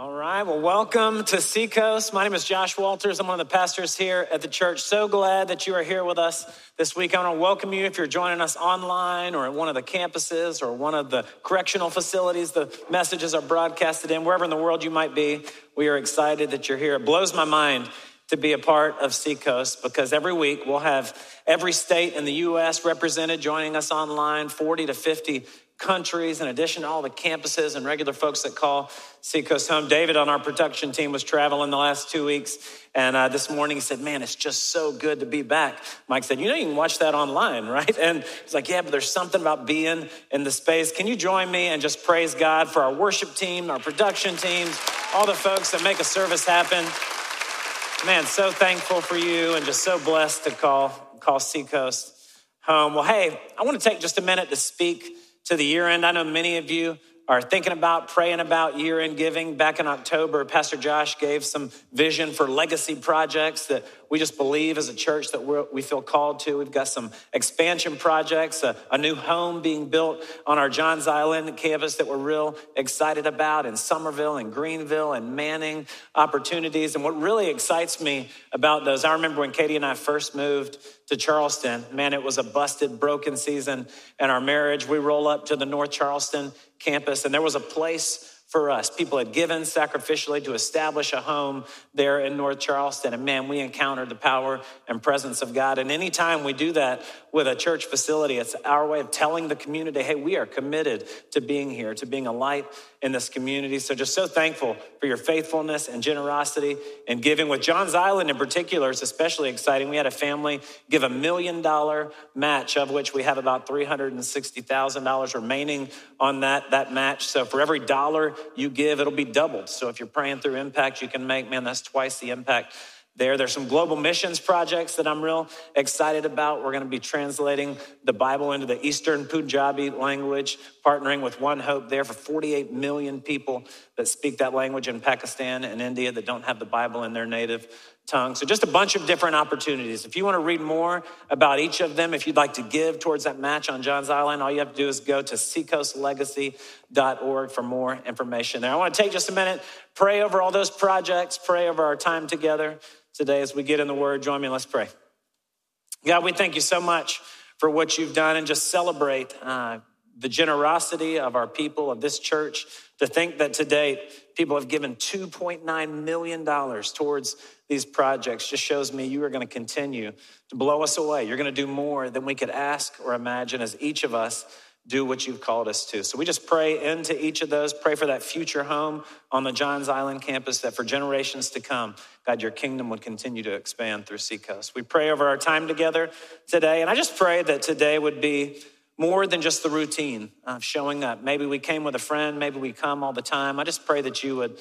All right, well, welcome to Seacoast. My name is Josh Walters. I'm one of the pastors here at the church. So glad that you are here with us this week. I want to welcome you if you're joining us online or at one of the campuses or one of the correctional facilities. The messages are broadcasted in wherever in the world you might be. We are excited that you're here. It blows my mind to be a part of Seacoast because every week we'll have every state in the U.S. represented joining us online, 40 to 50 countries, in addition to all the campuses and regular folks that call Seacoast home. David on our production team was traveling the last two weeks, and uh, this morning he said, Man, it's just so good to be back. Mike said, You know, you can watch that online, right? And he's like, Yeah, but there's something about being in the space. Can you join me and just praise God for our worship team, our production teams, all the folks that make a service happen? Man, so thankful for you and just so blessed to call, call Seacoast home. Well, hey, I want to take just a minute to speak to the year end. I know many of you are thinking about, praying about year end giving. Back in October, Pastor Josh gave some vision for legacy projects that we just believe as a church that we we feel called to. We've got some expansion projects, a, a, new home being built on our Johns Island campus that we're real excited about, in Summerville and Greenville and Manning opportunities. And what really excites me about those, I remember when Katie and I first moved to Charleston, man, it was a busted, broken season in our marriage. We roll up to the North Charleston campus, and there was a place for us. People had given sacrificially to establish a home there in North Charleston. And man, we encountered the power and presence of God. And anytime we do that with a church facility, it's our way of telling the community, hey, we are committed to being here, to being a light in this community. So just so thankful for your faithfulness and generosity and giving. With Johns Island in particular, it's especially exciting. We had a family give a million dollar match, of which we have about $360,000 remaining on that, that match. So for every dollar you give, it'll be doubled. So if you're praying through impact, you can make, man, that's twice the impact there. There's some global missions projects that I'm real excited about. We're going to be translating the Bible into the Eastern Punjabi language, partnering with One Hope there for 48 million people that speak that language in Pakistan and India that don't have the Bible in their native tongue. So, just a bunch of different opportunities. If you want to read more about each of them, if you'd like to give towards that match on Johns Island, all you have to do is go to seacoastlegacy.org for more information there. I want to take just a minute, pray over all those projects, pray over our time together today as we get in the Word. Join me, let's pray. God, we thank you so much for what you've done and just celebrate uh, the generosity of our people, of this church, to think that today people have given $2.9 million towards these projects just shows me you are going to continue to blow us away. You're going to do more than we could ask or imagine as each of us do what you've called us to. So we just pray into each of those, pray for that future home on the Johns Island campus that for generations to come, God, your kingdom would continue to expand through Seacoast. We pray over our time together today. And I just pray that today would be more than just the routine of showing up. Maybe we came with a friend, maybe we come all the time. I just pray that you would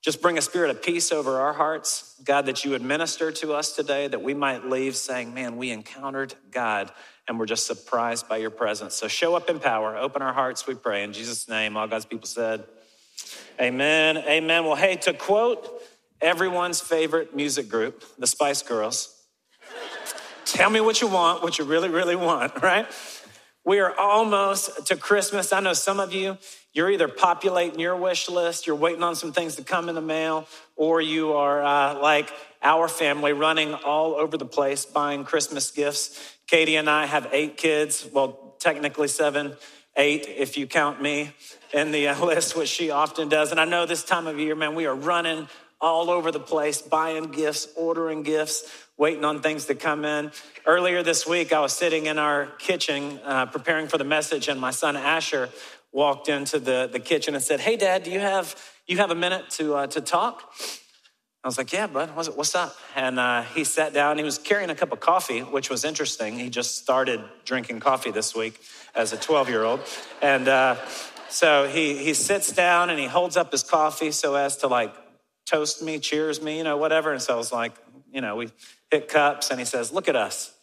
just bring a spirit of peace over our hearts. God, that you would minister to us today, that we might leave saying, man, we encountered God and we're just surprised by your presence. So show up in power, open our hearts, we pray. In Jesus' name, all God's people said, Amen. Amen. Well, hey, to quote everyone's favorite music group, the Spice Girls, tell me what you want, what you really, really want, right? We are almost to Christmas. I know some of you, you're either populating your wish list, you're waiting on some things to come in the mail, or you are uh, like our family running all over the place buying Christmas gifts. Katie and I have eight kids, well, technically seven, eight if you count me in the uh, list, which she often does. And I know this time of year, man, we are running all over the place, buying gifts, ordering gifts, waiting on things to come in. Earlier this week, I was sitting in our kitchen uh, preparing for the message, and my son Asher walked into the, the kitchen and said, Hey, Dad, do you have, you have a minute to, uh, to talk? I was like, Yeah, bud, what's, what's up? And uh, he sat down. He was carrying a cup of coffee, which was interesting. He just started drinking coffee this week as a 12 year old. And uh, so he, he sits down and he holds up his coffee so as to like toast me, cheers me, you know, whatever. And so I was like, you know, we hit cups and he says, Look at us.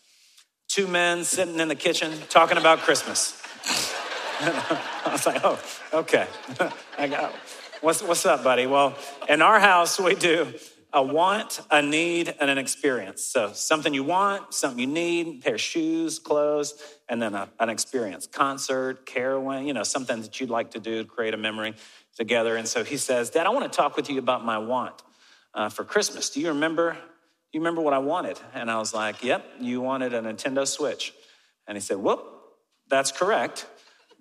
Two men sitting in the kitchen talking about Christmas. I was like, oh, okay. I got, what's, what's up, buddy? Well, in our house, we do a want, a need, and an experience. So something you want, something you need, pair of shoes, clothes, and then a, an experience. Concert, caroling, you know, something that you'd like to do to create a memory together. And so he says, Dad, I want to talk with you about my want uh, for Christmas. Do you remember? Do you remember what I wanted? And I was like, Yep, you wanted a Nintendo Switch. And he said, Whoop, that's correct.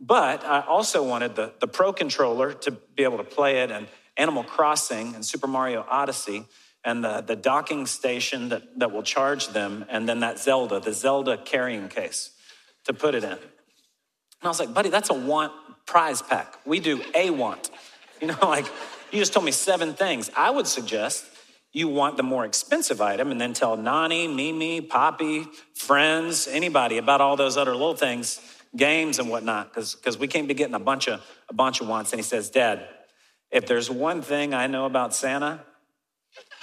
But I also wanted the, the Pro controller to be able to play it and Animal Crossing and Super Mario Odyssey and the, the docking station that, that will charge them, and then that Zelda, the Zelda carrying case to put it in. And I was like, buddy, that's a want prize pack. We do a want. You know, like you just told me seven things. I would suggest you want the more expensive item and then tell Nani, Mimi, Poppy, friends, anybody about all those other little things, games and whatnot, because we can't be getting a bunch of a bunch of wants. And he says, Dad, if there's one thing I know about Santa,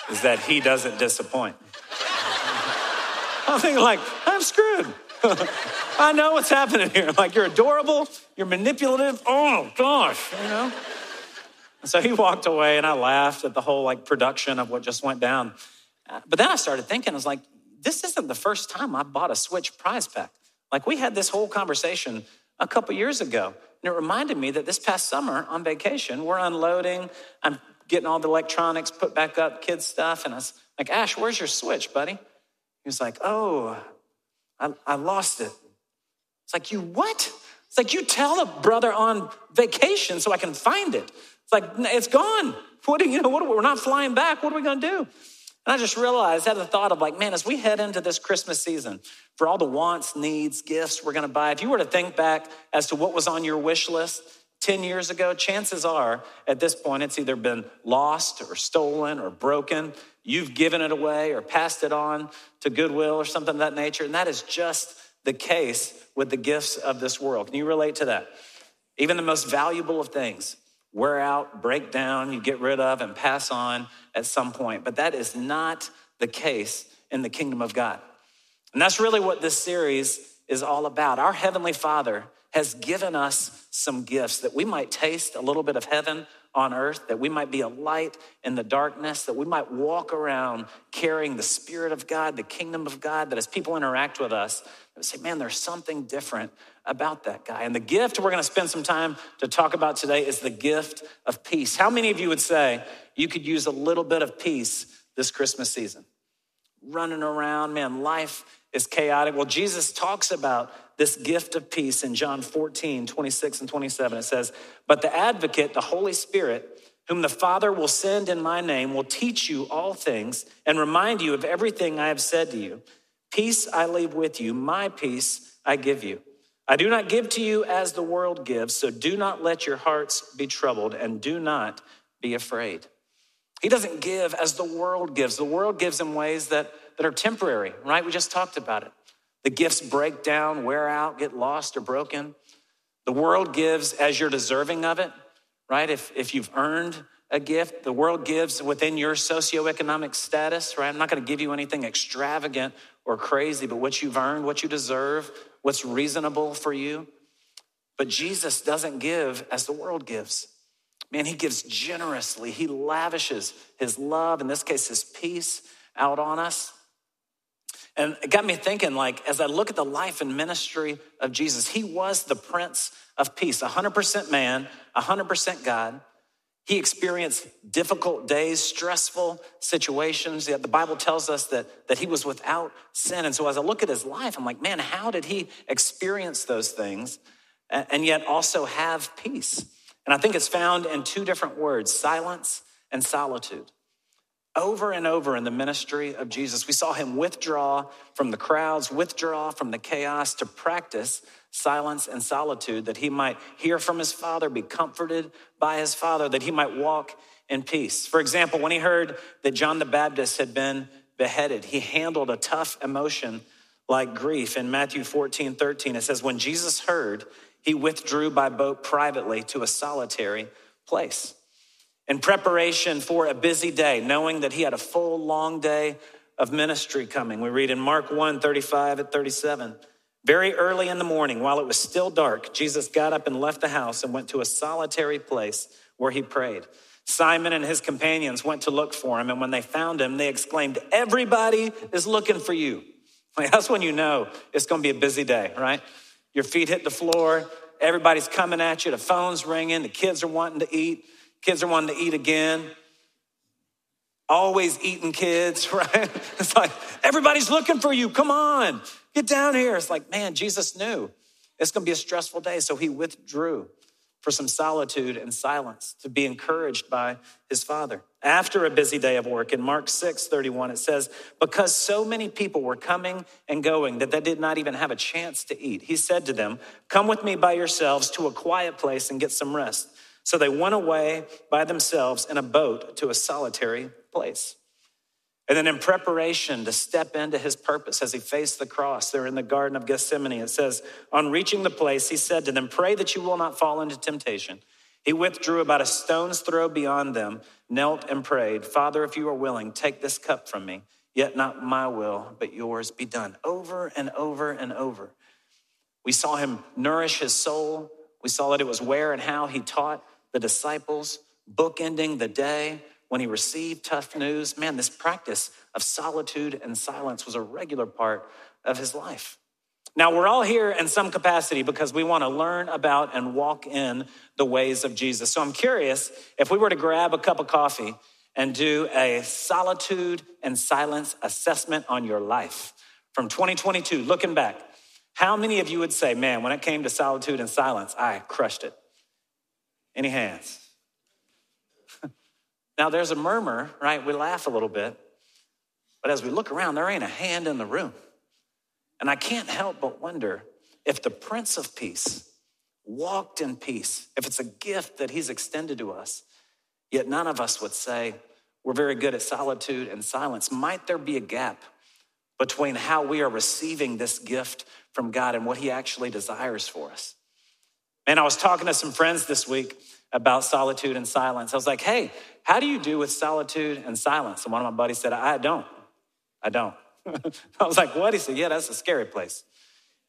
is that he doesn't disappoint. I'm thinking like, I'm screwed. I know what's happening here. Like, you're adorable, you're manipulative. Oh, gosh, you know? so he walked away, and I laughed at the whole like production of what just went down. Uh, but then I started thinking, I was like, this isn't the first time I bought a Switch prize pack. Like, we had this whole conversation a couple years ago. And it reminded me that this past summer on vacation, we're unloading. I'm getting all the electronics put back up, kids' stuff. And I was like, Ash, where's your switch, buddy? He was like, Oh, I, I lost it. It's like, You what? It's like, You tell a brother on vacation so I can find it. It's like, It's gone. What do you know? What, we're not flying back. What are we going to do? And I just realized, had the thought of like, man, as we head into this Christmas season, for all the wants, needs, gifts we're gonna buy, if you were to think back as to what was on your wish list, 10 years ago, chances are at this point it's either been lost or stolen or broken. You've given it away or passed it on to Goodwill or something of that nature. And that is just the case with the gifts of this world. Can you relate to that? Even the most valuable of things wear out, break down, you get rid of, and pass on at some point. But that is not the case in the kingdom of God. And that's really what this series is all about. Our Heavenly Father has given us some gifts that we might taste a little bit of heaven on earth, that we might be a light in the darkness, that we might walk around carrying the Spirit of God, the kingdom of God, that as people interact with us, they would say, man, there's something different about that guy. And the gift we're gonna spend some time to talk about today is the gift of peace. How many of you would say you could use a little bit of peace this Christmas season? Running around, man, life is chaotic. Well, Jesus talks about this gift of peace in John 14, 26 and 27. It says, But the advocate, the Holy Spirit, whom the Father will send in my name, will teach you all things and remind you of everything I have said to you. Peace I leave with you, my peace I give you. I do not give to you as the world gives, so do not let your hearts be troubled and do not be afraid. He doesn't give as the world gives. The world gives in ways that, that are temporary, right? We just talked about it. The gifts break down, wear out, get lost or broken. The world gives as you're deserving of it, right? If, if you've earned a gift, the world gives within your socioeconomic status, right? I'm not going to give you anything extravagant or crazy, but what you've earned, what you deserve, what's reasonable for you. But Jesus doesn't give as the world gives. Man, he gives generously. He lavishes his love, in this case, his peace out on us. And it got me thinking, like, as I look at the life and ministry of Jesus, he was the Prince of Peace, 100% man, 100% God. He experienced difficult days, stressful situations. Yet the Bible tells us that, that he was without sin. And so as I look at his life, I'm like, man, how did he experience those things and yet also have peace? And I think it's found in two different words silence and solitude. Over and over in the ministry of Jesus, we saw him withdraw from the crowds, withdraw from the chaos to practice silence and solitude, that he might hear from his Father, be comforted by his Father, that he might walk in peace. For example, when he heard that John the Baptist had been beheaded, he handled a tough emotion like grief. In Matthew 14, 13, it says, When Jesus heard, he withdrew by boat privately to a solitary place in preparation for a busy day, knowing that he had a full, long day of ministry coming. We read in Mark 1 35 at 37. Very early in the morning, while it was still dark, Jesus got up and left the house and went to a solitary place where he prayed. Simon and his companions went to look for him, and when they found him, they exclaimed, Everybody is looking for you. Like, that's when you know it's gonna be a busy day, right? Your feet hit the floor, everybody's coming at you, the phone's ringing, the kids are wanting to eat Kids are wanting to eat again. Always eating kids, right? It's like, everybody's looking for you. Come on, get down here. It's like, man, Jesus knew it's going to be a stressful day. So he withdrew for some solitude and silence to be encouraged by his father. After a busy day of work, in Mark 6 31, it says, Because so many people were coming and going that they did not even have a chance to eat, he said to them, Come with me by yourselves to a quiet place and get some rest. So they went away by themselves in a boat to a solitary place. And then, in preparation to step into his purpose as he faced the cross there in the Garden of Gethsemane, it says, On reaching the place, he said to them, Pray that you will not fall into temptation. He withdrew about a stone's throw beyond them, knelt and prayed, Father, if you are willing, take this cup from me, yet not my will, but yours be done. Over and over and over. We saw him nourish his soul. We saw that it was where and how he taught the disciples, bookending the day when he received tough news, man, this practice of solitude and silence was a regular part of his life. Now, we're all here in some capacity because we want to learn about and walk in the ways of Jesus. So I'm curious if we were to grab a cup of coffee and do a solitude and silence assessment on your life from 2022, looking back, how many of you would say, man, when it came to solitude and silence, I crushed it? Any hands? Now, there's a murmur, right? We laugh a little bit. But as we look around, there ain't a hand in the room. And I can't help but wonder if the Prince of Peace walked in peace, if it's a gift that he's extended to us, yet none of us would say we're very good at solitude and silence. Might there be a gap between how we are receiving this gift from God and what he actually desires for us? Man, I was talking to some friends this week about solitude and silence. I was like, hey, how do you do with solitude and silence? And one of my buddies said, I don't. I don't. I was like, what? He said, yeah, that's a scary place.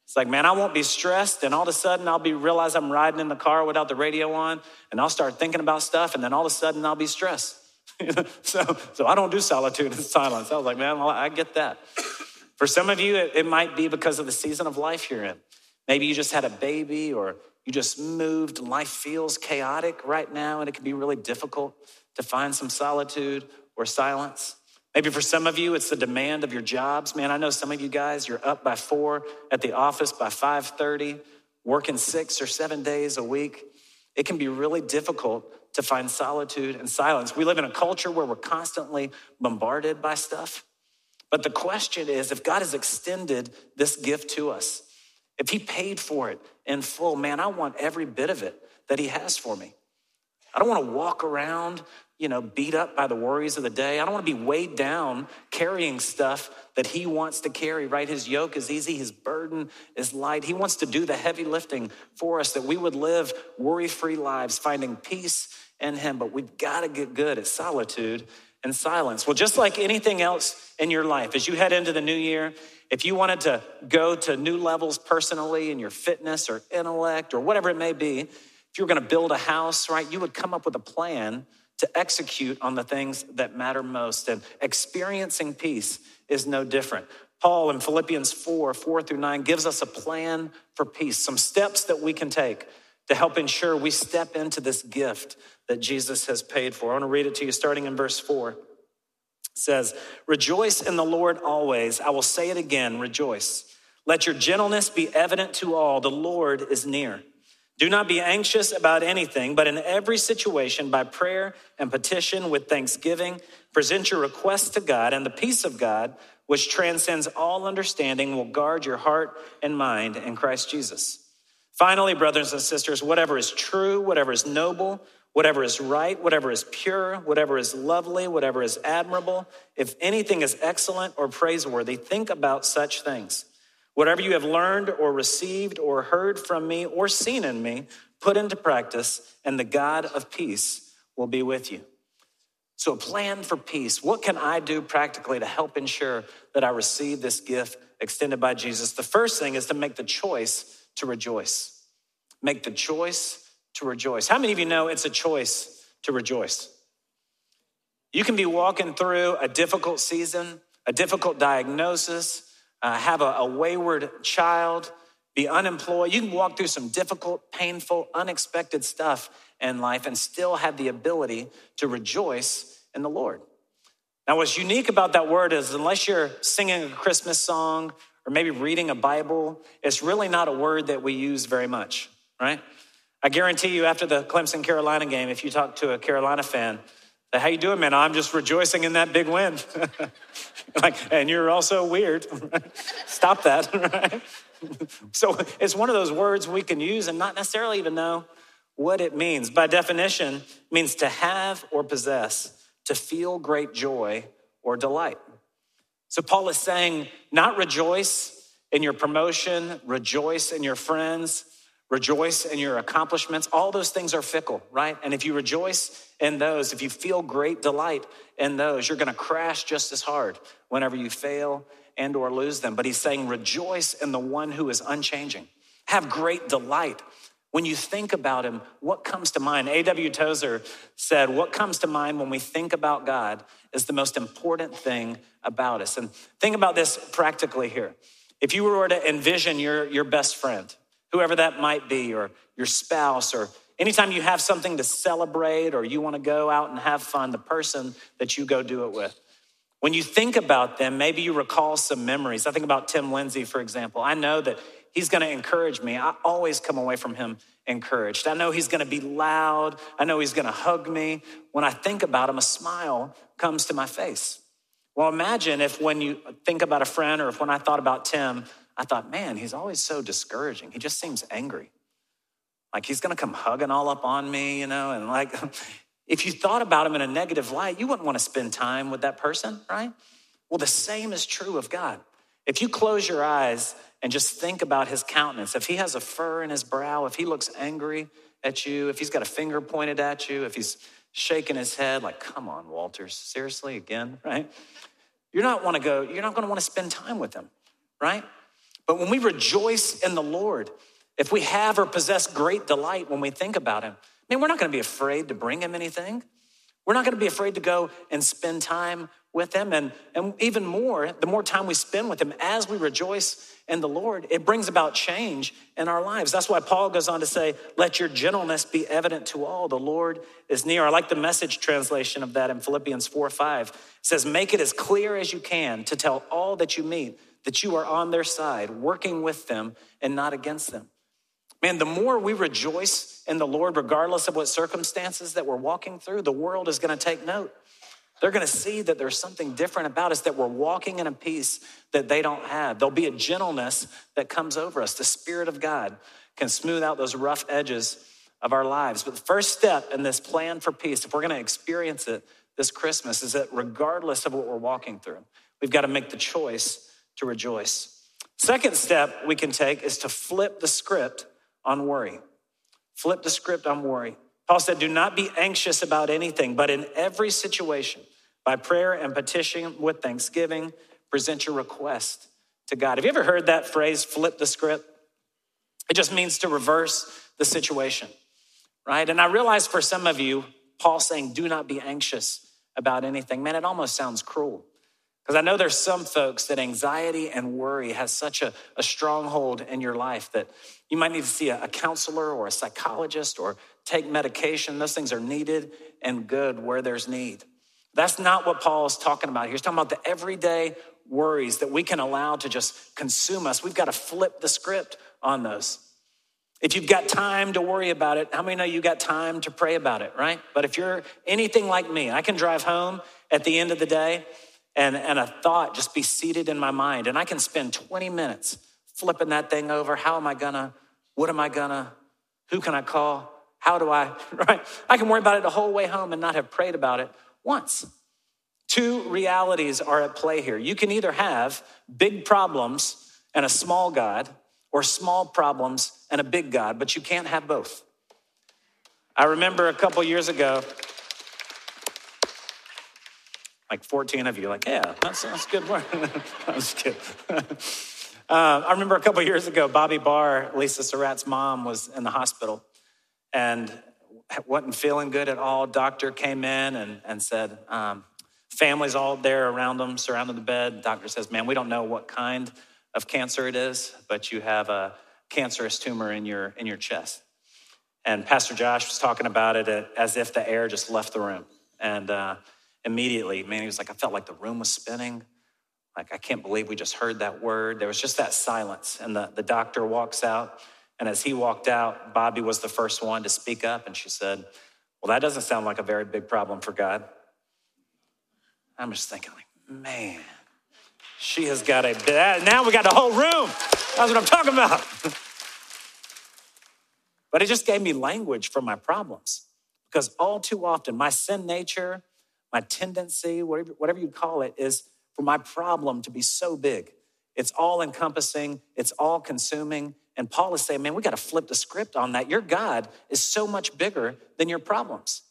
It's like, man, I won't be stressed, and all of a sudden I'll be realize I'm riding in the car without the radio on, and I'll start thinking about stuff, and then all of a sudden I'll be stressed. so, so I don't do solitude and silence. I was like, man, I get that. For some of you, it, it might be because of the season of life you're in. Maybe you just had a baby, or you just moved, life feels chaotic right now, and it can be really difficult to find some solitude or silence. Maybe for some of you, it's the demand of your jobs. Man, I know some of you guys, you're up by four at the office by 5:30, working six or seven days a week. It can be really difficult to find solitude and silence. We live in a culture where we're constantly bombarded by stuff. But the question is if God has extended this gift to us, if He paid for it in full, man, I want every bit of it that He has for me. I don't want to walk around, you know, beat up by the worries of the day. I don't want to be weighed down carrying stuff that He wants to carry, right? His yoke is easy, His burden is light. He wants to do the heavy lifting for us that we would live worry free lives, finding peace in Him. But we've got to get good at solitude and silence. Well, just like anything else in your life, as you head into the new year, if you wanted to go to new levels personally in your fitness or intellect or whatever it may be, if you were going to build a house, right, you would come up with a plan to execute on the things that matter most. And experiencing peace is no different. Paul in Philippians 4 4 through 9 gives us a plan for peace, some steps that we can take to help ensure we step into this gift that Jesus has paid for. I want to read it to you starting in verse 4 says, Rejoice in the Lord always. I will say it again, rejoice. Let your gentleness be evident to all. The Lord is near. Do not be anxious about anything, but in every situation, by prayer and petition with thanksgiving, present your requests to God, and the peace of God, which transcends all understanding, will guard your heart and mind in Christ Jesus. Finally, brothers and sisters, whatever is true, whatever is noble, whatever is right, whatever is pure, whatever is lovely, whatever is admirable, if anything is excellent or praiseworthy, think about such things. Whatever you have learned or received or heard from me or seen in me, put into practice, and the God of peace will be with you. So, a plan for peace. What can I do practically to help ensure that I receive this gift extended by Jesus? The first thing is to make the choice to rejoice. Make the choice to rejoice. How many of you know it's a choice to rejoice? You can be walking through a difficult season, a difficult diagnosis, uh, have a, a wayward child, be unemployed. You can walk through some difficult, painful, unexpected stuff in life and still have the ability to rejoice in the Lord. Now, what's unique about that word is unless you're singing a Christmas song or maybe reading a Bible, it's really not a word that we use very much, right? I guarantee you, after the Clemson Carolina game, if you talk to a Carolina fan, how you doing, man? I'm just rejoicing in that big win. like, and you're also weird. Stop that, right? So it's one of those words we can use and not necessarily even know what it means. By definition, it means to have or possess, to feel great joy or delight. So Paul is saying, not rejoice in your promotion, rejoice in your friends, rejoice in your accomplishments. All those things are fickle, right? And if you rejoice in those, if you feel great delight in those, you're going to crash just as hard whenever you fail and or lose them. But he's saying rejoice in the one who is unchanging. Have great delight. When you think about him, what comes to mind? A.W. Tozer said, What comes to mind when we think about God is the most important thing about us. And think about this practically here. If you were to envision your, your best friend, whoever that might be, or your spouse, or anytime you have something to celebrate or you want to go out and have fun, the person that you go do it with. When you think about them, maybe you recall some memories. I think about Tim Lindsay, for example. I know that he's going to encourage me. I always come away from him encouraged. I know he's going to be loud. I know he's going to hug me. When I think about him, a smile comes to my face. Well, imagine if when you think about a friend or if when I thought about Tim, I thought, man, he's always so discouraging. He just seems angry. Like he's gonna come hugging all up on me, you know, and like if you thought about him in a negative light, you wouldn't want to spend time with that person, right? Well, the same is true of God. If you close your eyes and just think about his countenance, if he has a fur in his brow, if he looks angry at you, if he's got a finger pointed at you, if he's shaking his head like, come on, Walters, seriously, again, right? You're not want to go, you're not going to want to spend time with him, right? But when we rejoice in the Lord, if we have or possess great delight when we think about him, man, we're not going to be afraid to bring him anything. We're not going to be afraid to go and spend time with him. And, and even more, the more time we spend with him as we rejoice in the Lord, it brings about change in our lives. That's why Paul goes on to say, Let your gentleness be evident to all. The Lord is near. I like the message translation of that in Philippians 4 5. It says, Make it as clear as you can to tell all that you meet that you are on their side, working with them and not against them. Man, the more we rejoice in the Lord, regardless of what circumstances that we're walking through, the world is going to take note. They're going to see that there's something different about us, that we're walking in a peace that they don't have. There'll be a gentleness that comes over us. The Spirit of God can smooth out those rough edges of our lives. But the first step in this plan for peace, if we're going to experience it this Christmas, is that regardless of what we're walking through, we've got to make the choice to rejoice. Second step we can take is to flip the script on worry. Flip the script on worry. Paul said, Do not be anxious about anything, but in every situation, by prayer and petition with thanksgiving, present your request to God. Have you ever heard that phrase, flip the script? It just means to reverse the situation, right? And I realize for some of you, Paul saying, Do not be anxious about anything. Man, it almost sounds cruel. Because I know there's some folks that anxiety and worry has such a, a stronghold in your life that you might need to see a, a counselor or a psychologist or take medication. Those things are needed and good where there's need. That's not what Paul is talking about here. He's talking about the everyday worries that we can allow to just consume us. We've got to flip the script on those. If you've got time to worry about it, how many know you got time to pray about it, right? But if you're anything like me, I can drive home at the end of the day and, and a thought just be seated in my mind. And I can spend 20 minutes flipping that thing over. How am I gonna? What am I gonna? Who can I call? How do I, right? I can worry about it the whole way home and not have prayed about it once. Two realities are at play here. You can either have big problems and a small God, or small problems and a big God, but you can't have both. I remember a couple years ago, like 14 of you, like, yeah, that's, that's good work. I was kidding. Uh, I remember a couple years ago, Bobby Barr, Lisa Surratt's mom, was in the hospital and wasn't feeling good at all. Doctor came in and, and said, um, family's all there around them, surrounding the bed. Doctor says, man, we don't know what kind of cancer it is, but you have a cancerous tumor in your, in your chest. And Pastor Josh was talking about it as if the air just left the room. And uh, immediately, man, he was like, I felt like the room was spinning. Like, I can't believe we just heard that word. There was just that silence. And the, the doctor walks out. And as he walked out, Bobby was the first one to speak up. And she said, Well, that doesn't sound like a very big problem for God. I'm just thinking, like, man, she has got a, bad. Ah, now we got the whole room. That's what I'm talking about. but it just gave me language for my problems. Because all too often, my sin nature, my tendency, whatever, whatever you call it, is for my problem to be so big. It's all encompassing, it's all consuming. And Paul is saying, man, we got to flip the script on that. Your God is so much bigger than your problems.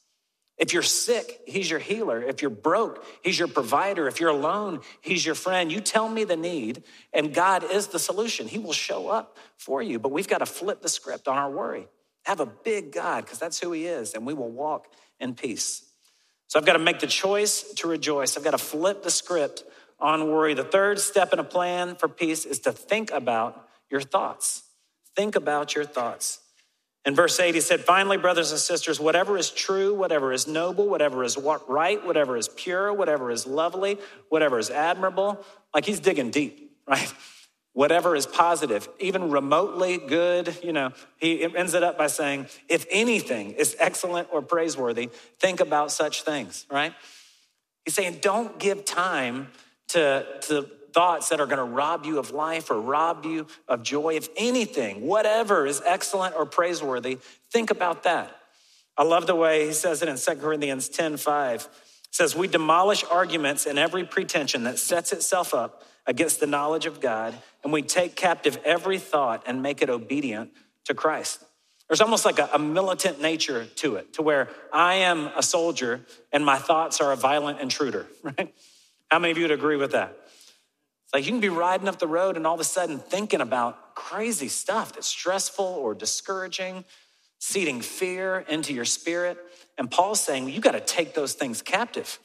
If you're sick, he's your healer. If you're broke, he's your provider. If you're alone, he's your friend. You tell me the need, and God is the solution. He will show up for you. But we've got to flip the script on our worry. Have a big God, because that's who he is, and we will walk in peace. So I've got to make the choice to rejoice. I've got to flip the script on worry. The third step in a plan for peace is to think about your thoughts. Think about your thoughts. In verse 8, he said, Finally, brothers and sisters, whatever is true, whatever is noble, whatever is right, whatever is pure, whatever is lovely, whatever is admirable, like he's digging deep, right? Whatever is positive, even remotely good, you know, he ends it up by saying, if anything is excellent or praiseworthy, think about such things, right? He's saying, don't give time to, to thoughts that are going to rob you of life or rob you of joy. If anything, whatever is excellent or praiseworthy, think about that. I love the way he says it in 2 Corinthians 10 5. It says, We demolish arguments and every pretension that sets itself up against the knowledge of God, and we take captive every thought and make it obedient to Christ. There's almost like a, a, militant nature to it, to where I am a soldier and my thoughts are a violent intruder, right? How many of you would agree with that? It's like you can be riding up the road and all of a sudden thinking about crazy stuff that's stressful or discouraging, seeding fear into your spirit. And Paul's saying, you got to take those things captive.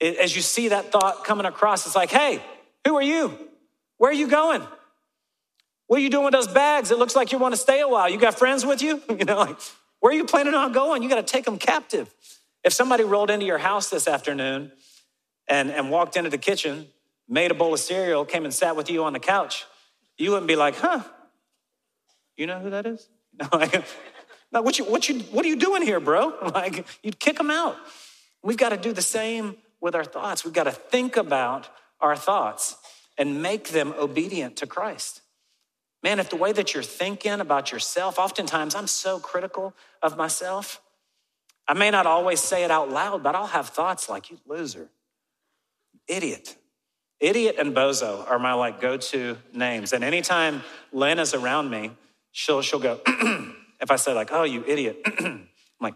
As you see that thought coming across, it's like, hey, who are you? Where are you going? What are you doing with those bags? It looks like you want to stay a while. You got friends with you? You know, like, where are you planning on going? You got to take them captive. If somebody rolled into your house this afternoon and, and walked into the kitchen made a bowl of cereal, came and sat with you on the couch, you wouldn't be like, huh, you know who that is? No, like, what, you, what, you, what are you doing here, bro? Like, you'd kick them out. We've got to do the same with our thoughts. We've got to think about our thoughts and make them obedient to Christ. Man, if the way that you're thinking about yourself, oftentimes I'm so critical of myself. I may not always say it out loud, but I'll have thoughts like, you loser, idiot, Idiot and bozo are my like go-to names. And anytime Lynn is around me, she'll she'll go, if I say like, oh, you idiot, I'm like,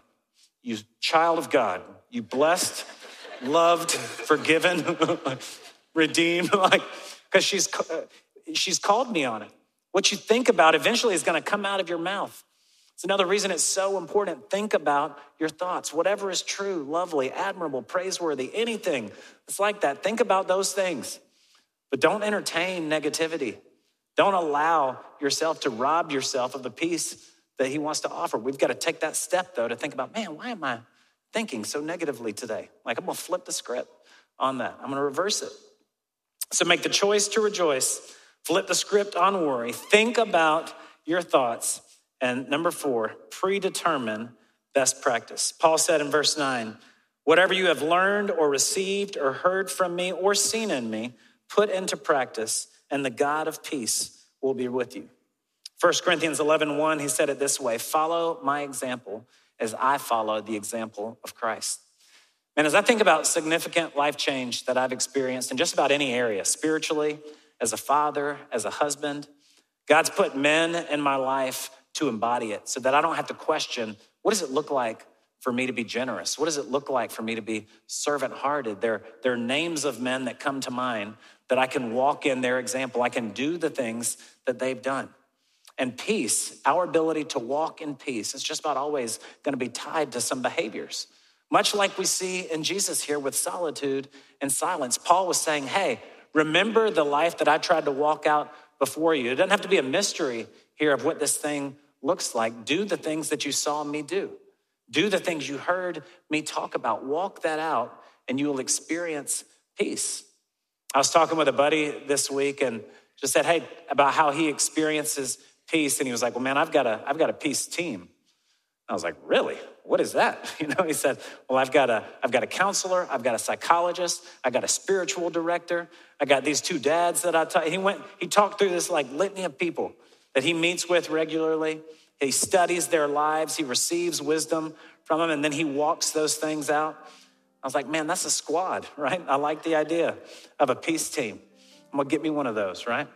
you child of God, you blessed, loved, forgiven, redeemed, like, because she's uh, she's called me on it. What you think about eventually is going to come out of your mouth. It's another reason it's so important. Think about your thoughts. Whatever is true, lovely, admirable, praiseworthy, anything that's like that, think about those things. But don't entertain negativity. Don't allow yourself to rob yourself of the peace that He wants to offer. We've got to take that step, though, to think about, man, why am I thinking so negatively today? Like, I'm going to flip the script on that, I'm going to reverse it. So make the choice to rejoice, flip the script on worry, think about your thoughts. And number four, predetermine best practice. Paul said in verse nine, whatever you have learned or received or heard from me or seen in me, put into practice, and the God of peace will be with you. 1 Corinthians 11, 1, he said it this way follow my example as I follow the example of Christ. And as I think about significant life change that I've experienced in just about any area, spiritually, as a father, as a husband, God's put men in my life to embody it so that I don't have to question what does it look like for me to be generous? What does it look like for me to be servant hearted? There, there are names of men that come to mind that I can walk in their example. I can do the things that they've done. And peace, our ability to walk in peace, is just about always going to be tied to some behaviors. Much like we see in Jesus here with solitude and silence. Paul was saying, Hey, remember the life that I tried to walk out before you. It doesn't have to be a mystery here of what this thing looks like. Do the things that you saw me do. Do the things you heard me talk about. Walk that out, and you will experience peace. I was talking with a buddy this week and just said, hey, about how he experiences peace. And he was like, well, man, I've got a, I've got a peace team. I was like, really? What is that? You know, he said, well, I've got a, I've got a counselor, I've got a psychologist, I got a spiritual director, I got these two dads that I taught. He went, he talked through this like litany of people that he meets with regularly. He studies their lives, he receives wisdom from them, and then he walks those things out. I was like, man, that's a squad, right? I like the idea of a peace team. I'm gonna get me one of those, right?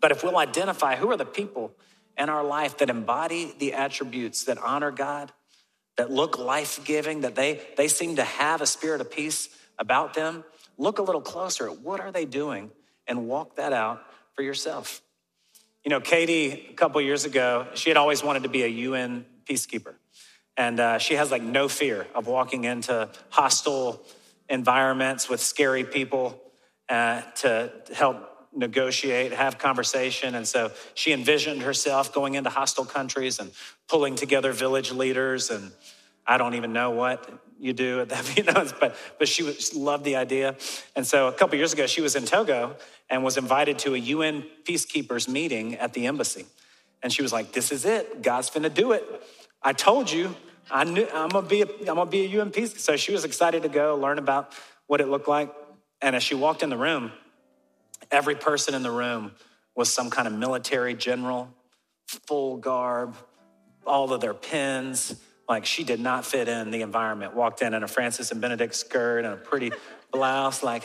But if we'll identify who are the people in our life that embody the attributes that honor God, that look life giving, that they, they seem to have a spirit of peace about them, look a little closer at what are they doing and walk that out for yourself. You know, Katie, a couple years ago, she had always wanted to be a UN peacekeeper. And uh, she has like no fear of walking into hostile environments with scary people uh, to help negotiate, have conversation. And so she envisioned herself going into hostile countries and pulling together village leaders. And I don't even know what you do at that, you know, but, but she was, loved the idea. And so a couple years ago, she was in Togo and was invited to a UN peacekeepers meeting at the embassy. And she was like, this is it. God's finna do it. I told you, I knew I'm gonna be a, I'm gonna be a UN peace. So she was excited to go learn about what it looked like. And as she walked in the room, every person in the room was some kind of military general, full garb, all of their pins. Like she did not fit in the environment. Walked in in a Francis and Benedict skirt and a pretty blouse, like,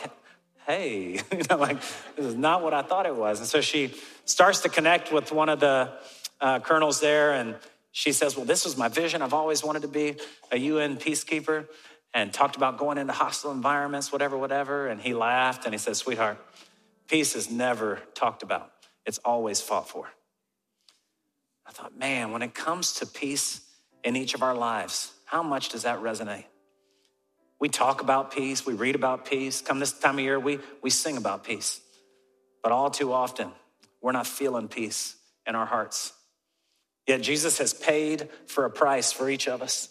hey, you know, like this is not what I thought it was. And so she starts to connect with one of the uh, colonels there, and she says, Well, this was my vision. I've always wanted to be a UN peacekeeper and talked about going into hostile environments, whatever, whatever. And he laughed and he said, Sweetheart, peace is never talked about, it's always fought for. I thought, man, when it comes to peace in each of our lives, how much does that resonate? We talk about peace, we read about peace. Come this time of year, we, we sing about peace. But all too often, we're not feeling peace in our hearts. Yet Jesus has paid for a price for each of us.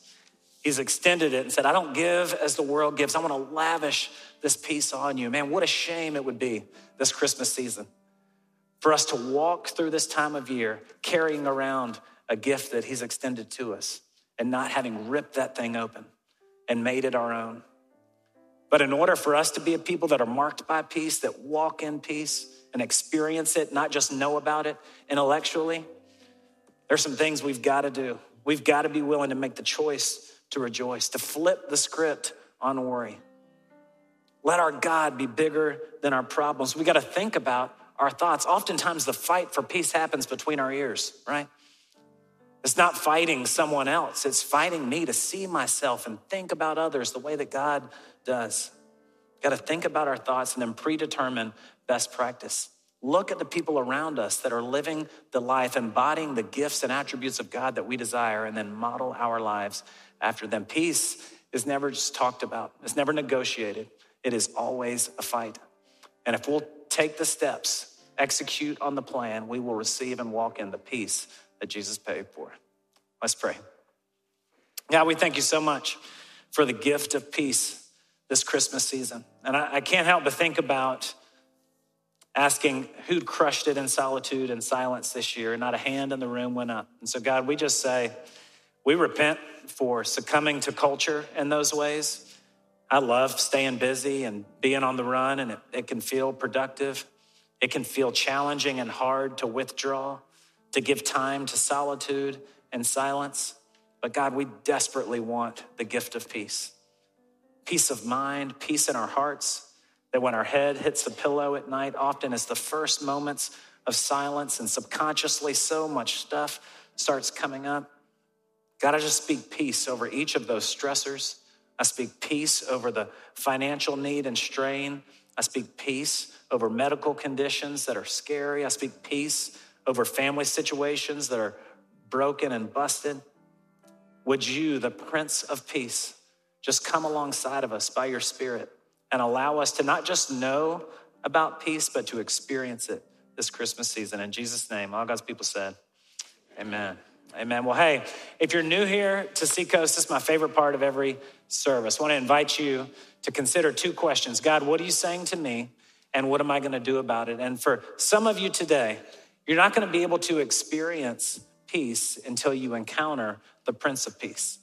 He's extended it and said, I don't give as the world gives. I want to lavish this peace on you. Man, what a shame it would be this Christmas season for us to walk through this time of year carrying around a gift that He's extended to us and not having ripped that thing open and made it our own. But in order for us to be a people that are marked by peace, that walk in peace and experience it, not just know about it intellectually, there's some things we've got to do. We've got to be willing to make the choice to rejoice, to flip the script on worry. Let our God be bigger than our problems. We got to think about our thoughts. Oftentimes, the fight for peace happens between our ears, right? It's not fighting someone else, it's fighting me to see myself and think about others the way that God does. Got to think about our thoughts and then predetermine best practice. Look at the people around us that are living the life, embodying the gifts and attributes of God that we desire, and then model our lives after them. Peace is never just talked about, it's never negotiated, it is always a fight. And if we'll take the steps, execute on the plan, we will receive and walk in the peace that Jesus paid for. Let's pray. God, we thank you so much for the gift of peace this Christmas season. And I, I can't help but think about asking who'd crushed it in solitude and silence this year. Not a hand in the room went up. And so, God, we just say, we repent for succumbing to culture in those ways. I love staying busy and being on the run, and it, it can feel productive. It can feel challenging and hard to withdraw, to give time to solitude and silence. But God, we desperately want the gift of peace peace of mind, peace in our hearts, that when our head hits the pillow at night, often it's the first moments of silence, and subconsciously, so much stuff starts coming up. God, I just speak peace over each of those stressors. I speak peace over the financial need and strain. I speak peace over medical conditions that are scary. I speak peace over family situations that are broken and busted. Would you, the Prince of Peace, just come alongside of us by your Spirit and allow us to not just know about peace, but to experience it this Christmas season? In Jesus' name, all God's people said, Amen. Amen. Well, hey, if you're new here to Seacoast, this is my favorite part of every service. I want to invite you to consider two questions God, what are you saying to me? And what am I going to do about it? And for some of you today, you're not going to be able to experience peace until you encounter the Prince of Peace,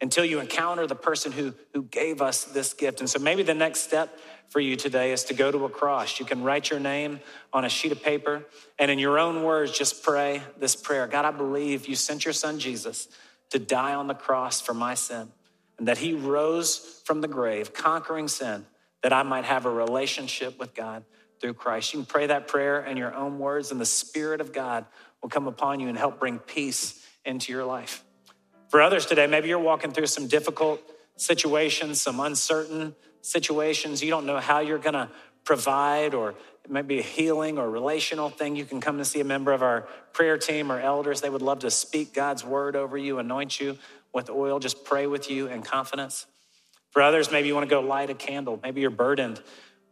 until you encounter the person who, who gave us this gift. And so maybe the next step for you today is to go to a cross. You can write your name on a sheet of paper and in your own words, just pray this prayer God, I believe you sent your son Jesus to die on the cross for my sin and that he rose from the grave, conquering sin, that I might have a relationship with God through Christ. You can pray that prayer in your own words, and the Spirit of God will come upon you and help bring peace into your life. For others today, maybe you're walking through some difficult situations, some uncertain situations. You don't know how you're going to provide, or it might be a healing or relational thing. You can come to see a member of our prayer team or elders. They would love to speak God's word over you, anoint you with oil, just pray with you in confidence. For others, maybe you want to go light a candle. Maybe you're burdened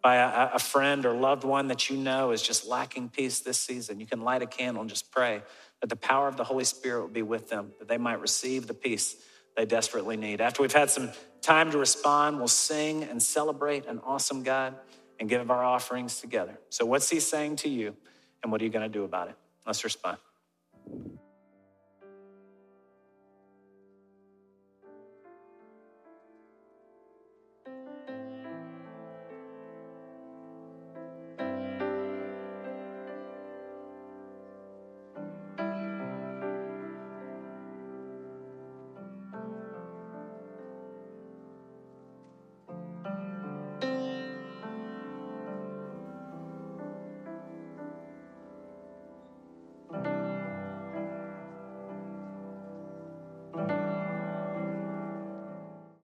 by a, a, friend or loved one that you know is just lacking peace this season. You can light a candle and just pray that the power of the Holy Spirit will be with them, that they might receive the peace they desperately need. After we've had some time to respond, we'll sing and celebrate an awesome God and give our offerings together. So, what's He saying to you, and what are you going to do about it? Let's respond.